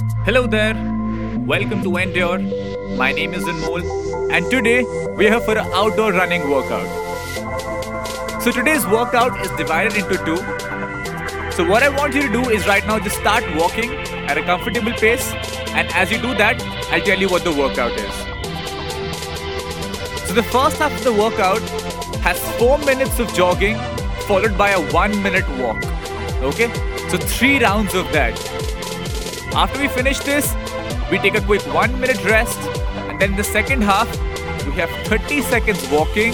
Hello there. Welcome to Endure. My name is Anmol, and today we are here for an outdoor running workout. So today's workout is divided into two. So what I want you to do is right now just start walking at a comfortable pace, and as you do that, I'll tell you what the workout is. So the first half of the workout has four minutes of jogging followed by a one minute walk. Okay? So three rounds of that. After we finish this, we take a quick one minute rest, and then the second half, we have 30 seconds walking,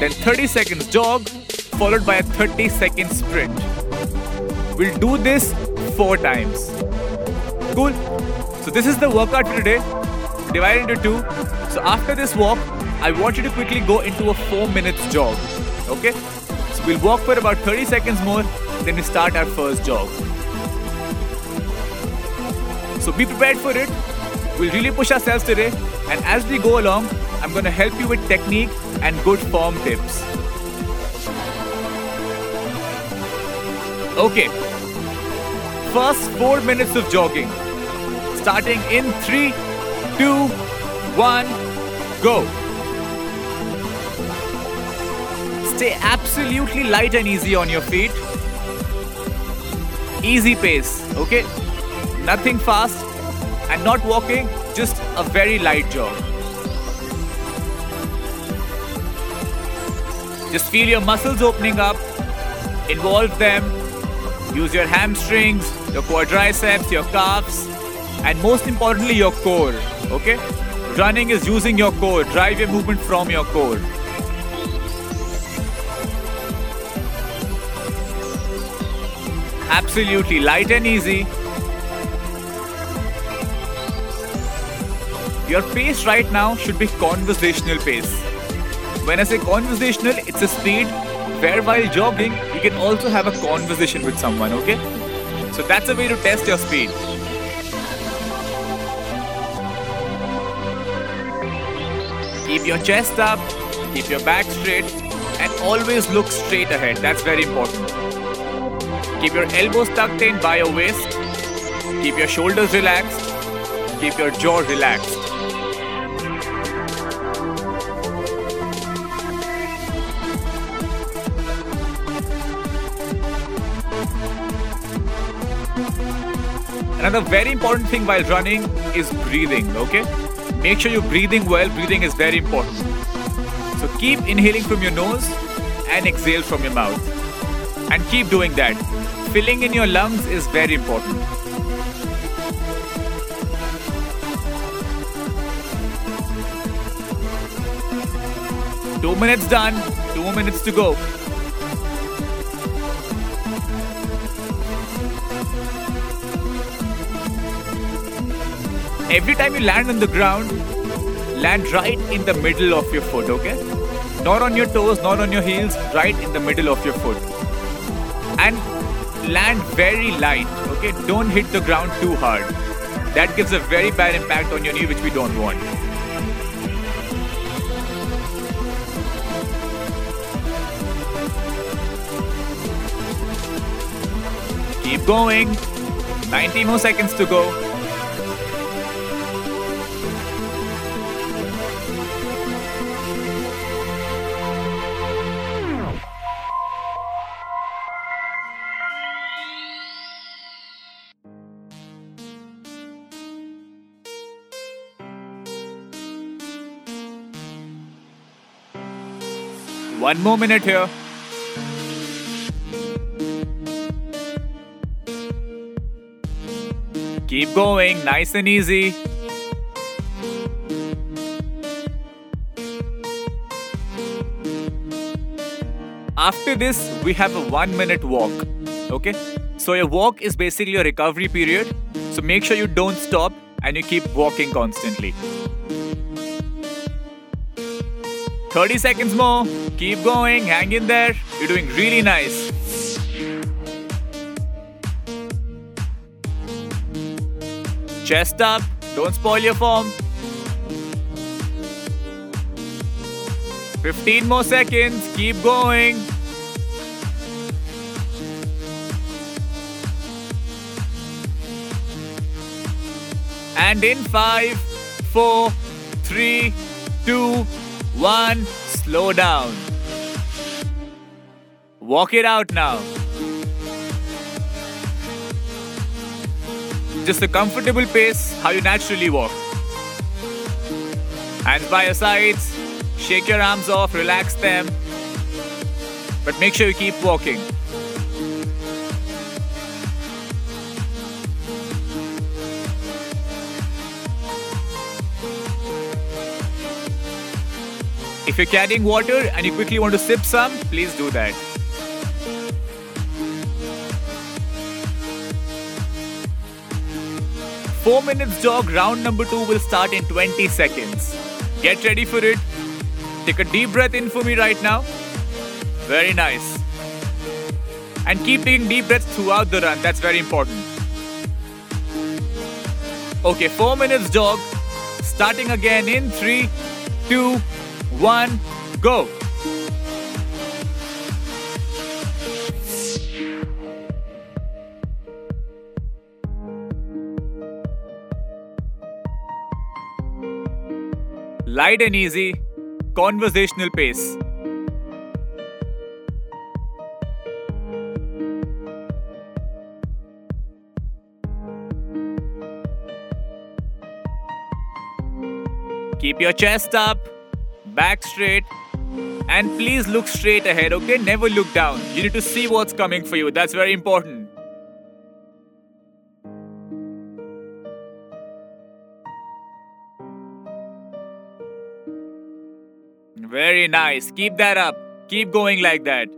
then 30 seconds jog, followed by a 30 second sprint. We'll do this four times. Cool. So this is the workout for today, divided into two. So after this walk, I want you to quickly go into a four minutes jog. Okay? So we'll walk for about 30 seconds more, then we start our first jog. So be prepared for it. We'll really push ourselves today. And as we go along, I'm going to help you with technique and good form tips. Okay. First four minutes of jogging. Starting in three, two, one, go. Stay absolutely light and easy on your feet. Easy pace, okay? Nothing fast and not walking, just a very light jog. Just feel your muscles opening up, involve them, use your hamstrings, your quadriceps, your calves, and most importantly, your core. Okay? Running is using your core, drive your movement from your core. Absolutely light and easy. Your pace right now should be conversational pace. When I say conversational, it's a speed where while jogging, you can also have a conversation with someone, okay? So that's a way to test your speed. Keep your chest up, keep your back straight, and always look straight ahead. That's very important. Keep your elbows tucked in by your waist. Keep your shoulders relaxed. Keep your jaw relaxed. Another very important thing while running is breathing, okay? Make sure you're breathing well. Breathing is very important. So keep inhaling from your nose and exhale from your mouth. And keep doing that. Filling in your lungs is very important. Two minutes done, two minutes to go. Every time you land on the ground, land right in the middle of your foot, okay? Not on your toes, not on your heels, right in the middle of your foot. And land very light, okay? Don't hit the ground too hard. That gives a very bad impact on your knee, which we don't want. Keep going. 90 more seconds to go. One more minute here. Keep going, nice and easy. After this, we have a one minute walk. Okay? So, your walk is basically a recovery period. So, make sure you don't stop and you keep walking constantly. 30 seconds more. Keep going. Hang in there. You're doing really nice. Chest up. Don't spoil your form. 15 more seconds. Keep going. And in five, four, three, two, one, slow down. Walk it out now. Just a comfortable pace, how you naturally walk. Hands by your sides, shake your arms off, relax them. But make sure you keep walking. If you're carrying water and you quickly want to sip some, please do that. Four minutes jog round number two will start in 20 seconds. Get ready for it. Take a deep breath in for me right now. Very nice. And keep taking deep breaths throughout the run. That's very important. Okay, four minutes jog. Starting again in three, two, one, go. Light and easy, conversational pace. Keep your chest up back straight, and please look straight ahead, okay? Never look down. You need to see what's coming for you. That's very important. Very nice. Keep that up. Keep going like that.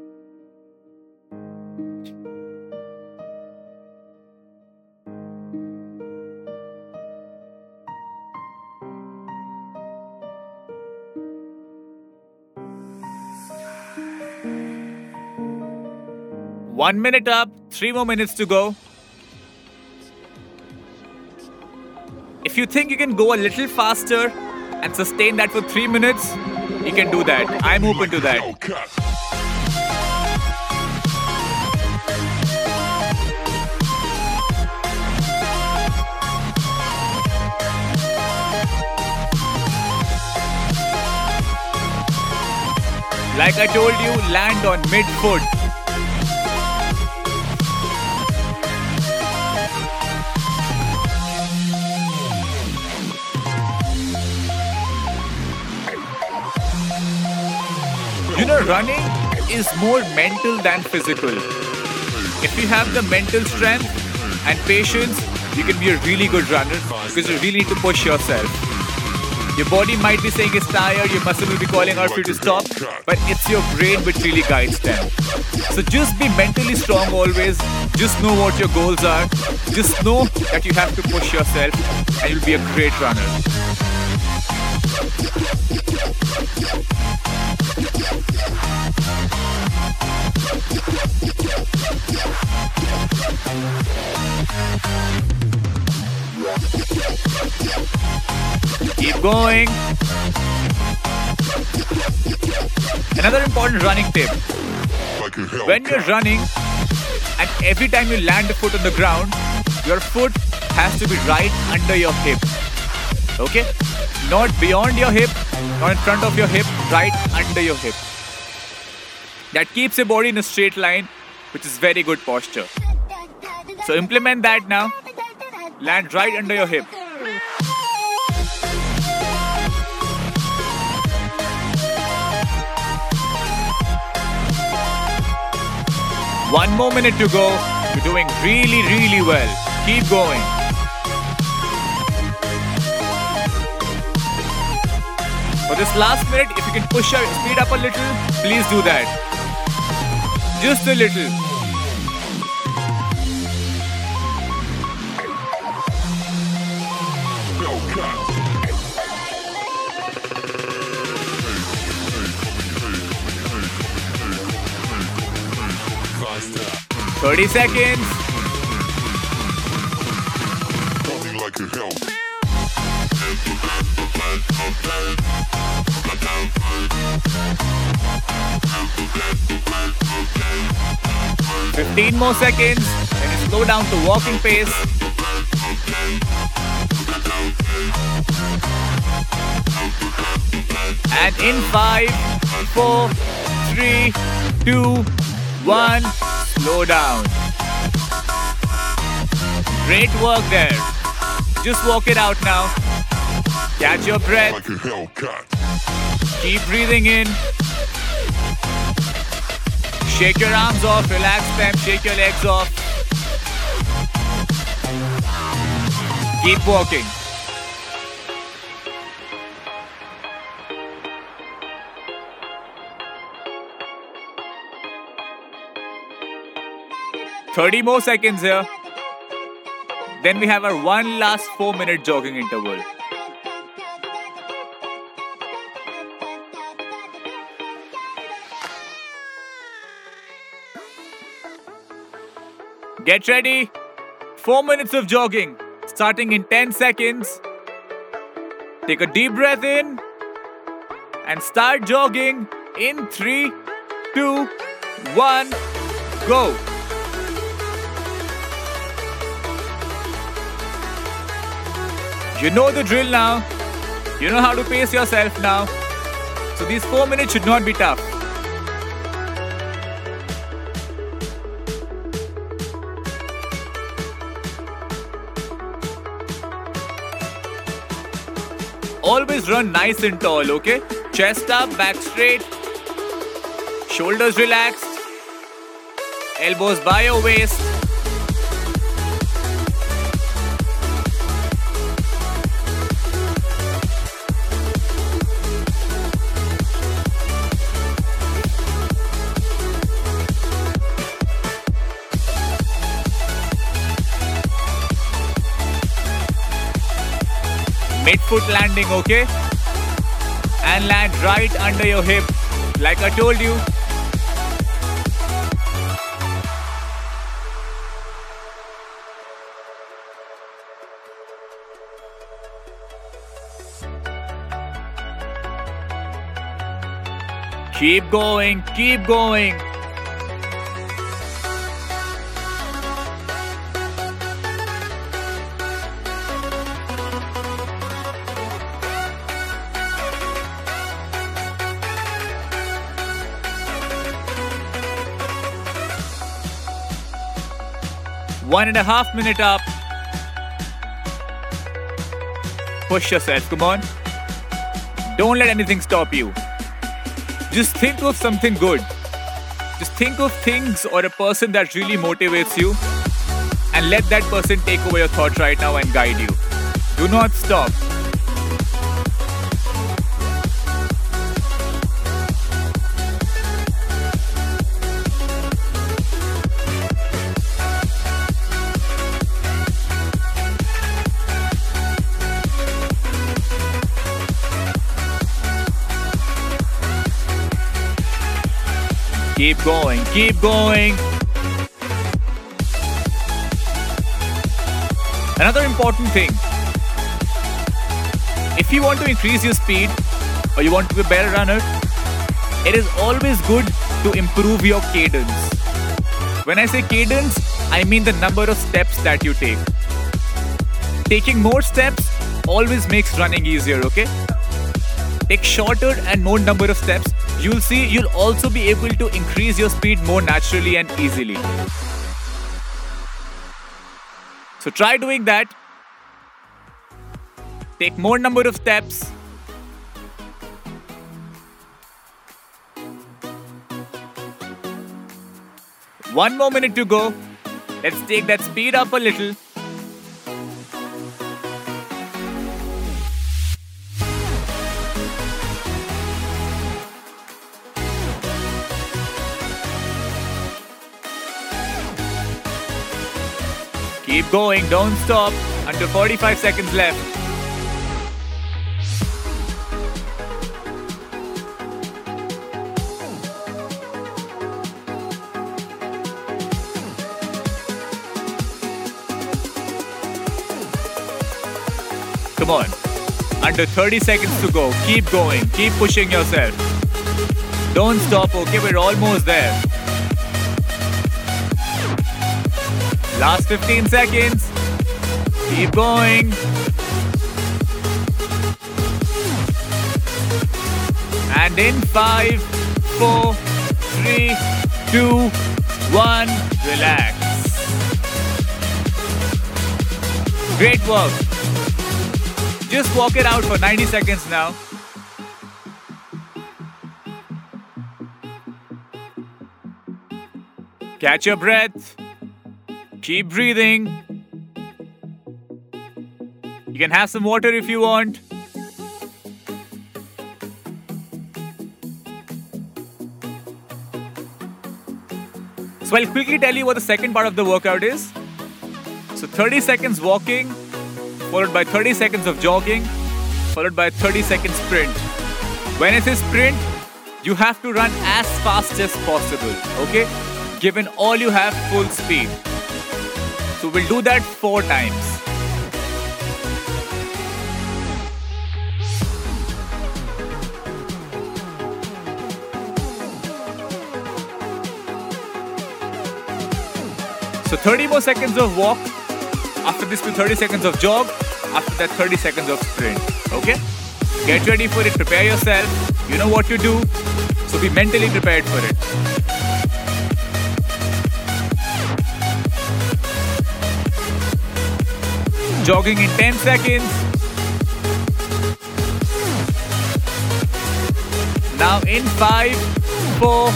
One minute up, three more minutes to go. If you think you can go a little faster and sustain that for three minutes, you can do that. I'm open to that. Like I told you, land on mid You know, running is more mental than physical. If you have the mental strength and patience, you can be a really good runner because you really need to push yourself. Your body might be saying it's tired, your muscle will be calling out for you to stop, but it's your brain which really guides them. So just be mentally strong always. Just know what your goals are. Just know that you have to push yourself and you'll be a great runner. Keep going. Another important running tip. When you're running and every time you land a foot on the ground, your foot has to be right under your hip. Okay? Not beyond your hip, not in front of your hip, right under your hip. That keeps your body in a straight line, which is very good posture. So implement that now. Land right under your hip. One more minute to go. You're doing really, really well. Keep going. For this last minute, if you can push your speed up a little, please do that. Just a little. Thirty seconds. 15 more seconds, and slow down to walking pace. And in 5, 4, 3, 2, 1, slow down. Great work there. Just walk it out now. Catch your breath. Keep breathing in. Shake your arms off, relax them, shake your legs off. Keep walking. Thirty more seconds here. Then we have our one last four minute jogging interval. Get ready. Four minutes of jogging, starting in 10 seconds. Take a deep breath in and start jogging in three, two, one, go. You know the drill now. You know how to pace yourself now. So these four minutes should not be tough. Always run nice and tall, okay? Chest up, back straight, shoulders relaxed, elbows by your waist. Mid-foot landing, okay? And land right under your hip, like I told you. Keep going, keep going. One and a half minute up. Push yourself, come on. Don't let anything stop you. Just think of something good. Just think of things or a person that really motivates you and let that person take over your thoughts right now and guide you. Do not stop. Keep going, keep going. Another important thing if you want to increase your speed or you want to be a better runner, it is always good to improve your cadence. When I say cadence, I mean the number of steps that you take. Taking more steps always makes running easier, okay? Take shorter and more number of steps you'll see you'll also be able to increase your speed more naturally and easily. So try doing that. Take more number of steps. One more minute to go. Let's take that speed up a little. Keep going, don't stop. Under 45 seconds left. Come on. Under 30 seconds to go. Keep going. Keep pushing yourself. Don't stop, okay? We're almost there. Last 15 seconds. Keep going. And in five, four, three, two, one, relax. Great work. Just walk it out for 90 seconds now. Catch your breath. Keep breathing. You can have some water if you want. So I'll quickly tell you what the second part of the workout is. So 30 seconds walking, followed by 30 seconds of jogging, followed by 30 second sprint. When it is sprint, you have to run as fast as possible, okay? Given all you have full speed. So we'll do that four times. So 30 more seconds of walk. After this, to 30 seconds of jog. After that, 30 seconds of sprint. Okay? Get ready for it. Prepare yourself. You know what to do. So be mentally prepared for it. Jogging in 10 seconds. Now in 5, 4,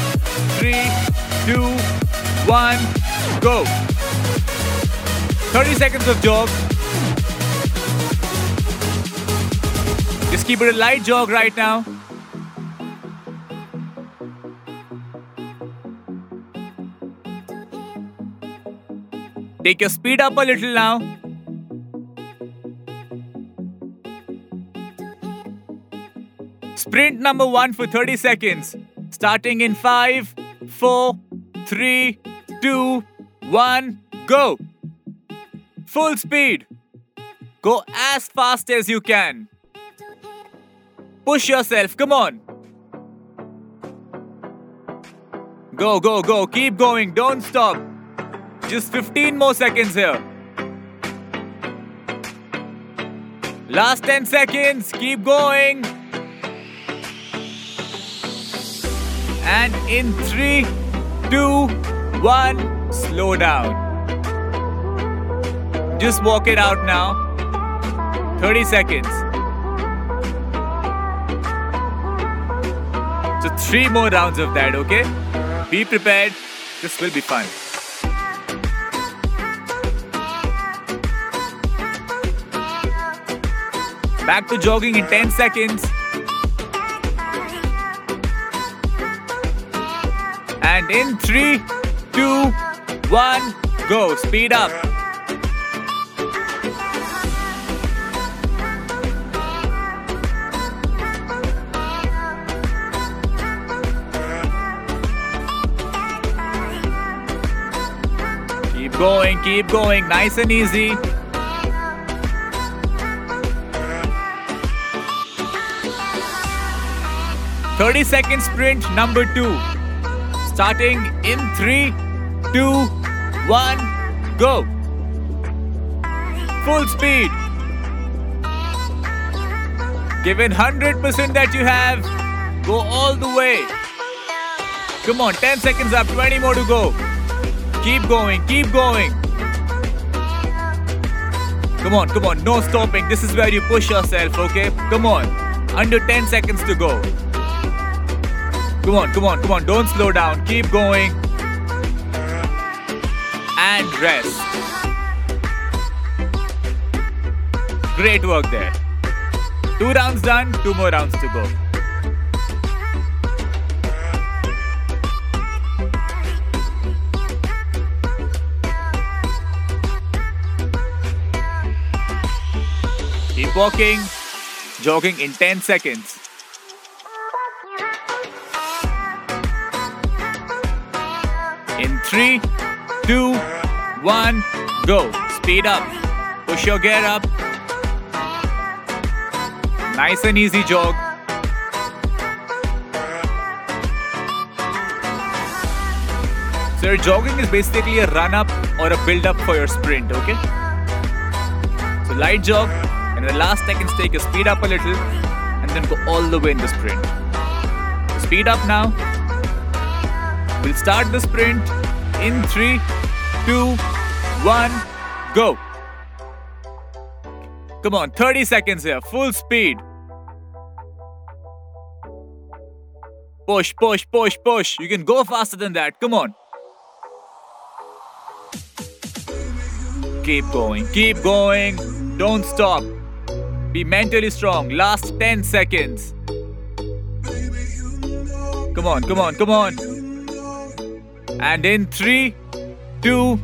3, 2, 1, go. 30 seconds of jog. Just keep it a light jog right now. Take your speed up a little now. Sprint number one for 30 seconds. Starting in 5, 4, 3, 2, 1, go. Full speed. Go as fast as you can. Push yourself, come on. Go, go, go. Keep going, don't stop. Just 15 more seconds here. Last 10 seconds, keep going. And in 3, 2, 1, slow down. Just walk it out now. 30 seconds. So, three more rounds of that, okay? Be prepared. This will be fun. Back to jogging in 10 seconds. And in 3, 2, 1, go. Speed up. Keep going, keep going. Nice and easy. Thirty second sprint number two. Starting in three, two, one, go. Full speed. Given 100% that you have, go all the way. Come on, 10 seconds up, 20 more to go. Keep going, keep going. Come on, come on, no stopping. This is where you push yourself, okay? Come on. Under 10 seconds to go. Come on, come on, come on. Don't slow down. Keep going. And rest. Great work there. Two rounds done, two more rounds to go. Keep walking, jogging in 10 seconds. Three, two, one, go. Speed up. Push your gear up. Nice and easy jog. So your jogging is basically a run up or a build up for your sprint, okay? So light jog, and in the last seconds take your speed up a little, and then go all the way in the sprint. speed up now. We'll start the sprint in three, two, one, go. Come on, 30 seconds here, full speed. Push, push, push, push. You can go faster than that. Come on. Keep going, keep going. Don't stop. Be mentally strong. Last 10 seconds. Come on, come on, come on. And in three, two,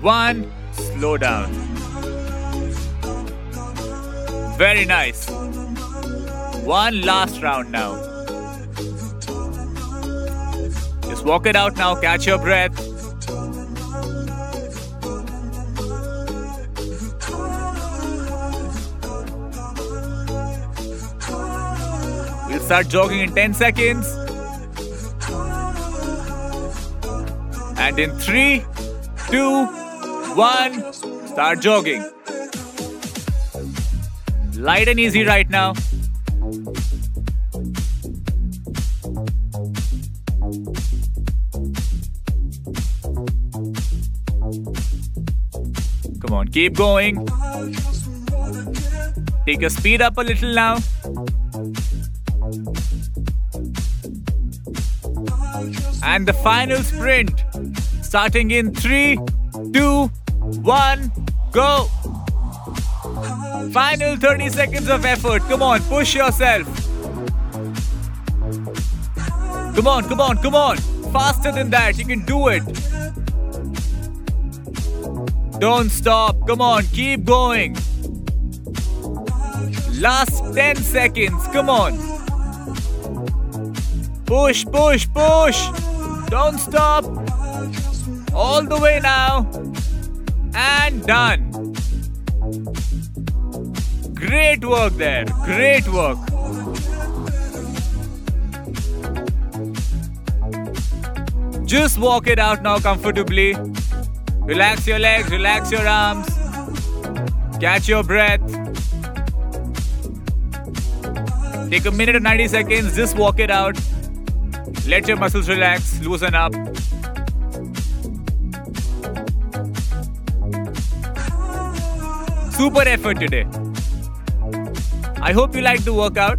one, slow down. Very nice. One last round now. Just walk it out now, catch your breath. We'll start jogging in 10 seconds. And in 3, 2, 1, start jogging. Light and easy right now. Come on, keep going. Take your speed up a little now. And the final sprint starting in three, two, one, go. Final 30 seconds of effort. Come on, push yourself. Come on, come on, come on. Faster than that. You can do it. Don't stop. Come on, keep going. Last 10 seconds. Come on. Push, push, push. Don't stop. All the way now. And done. Great work there. Great work. Just walk it out now comfortably. Relax your legs, relax your arms. Catch your breath. Take a minute and 90 seconds, just walk it out. Let your muscles relax, loosen up. Super effort today. I hope you liked the workout.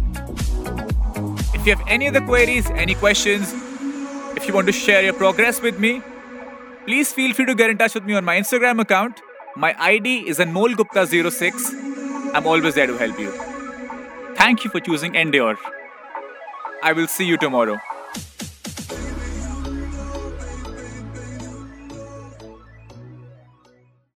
If you have any other queries, any questions, if you want to share your progress with me, please feel free to get in touch with me on my Instagram account. My ID is anmolgupta06. I'm always there to help you. Thank you for choosing Endure. I will see you tomorrow.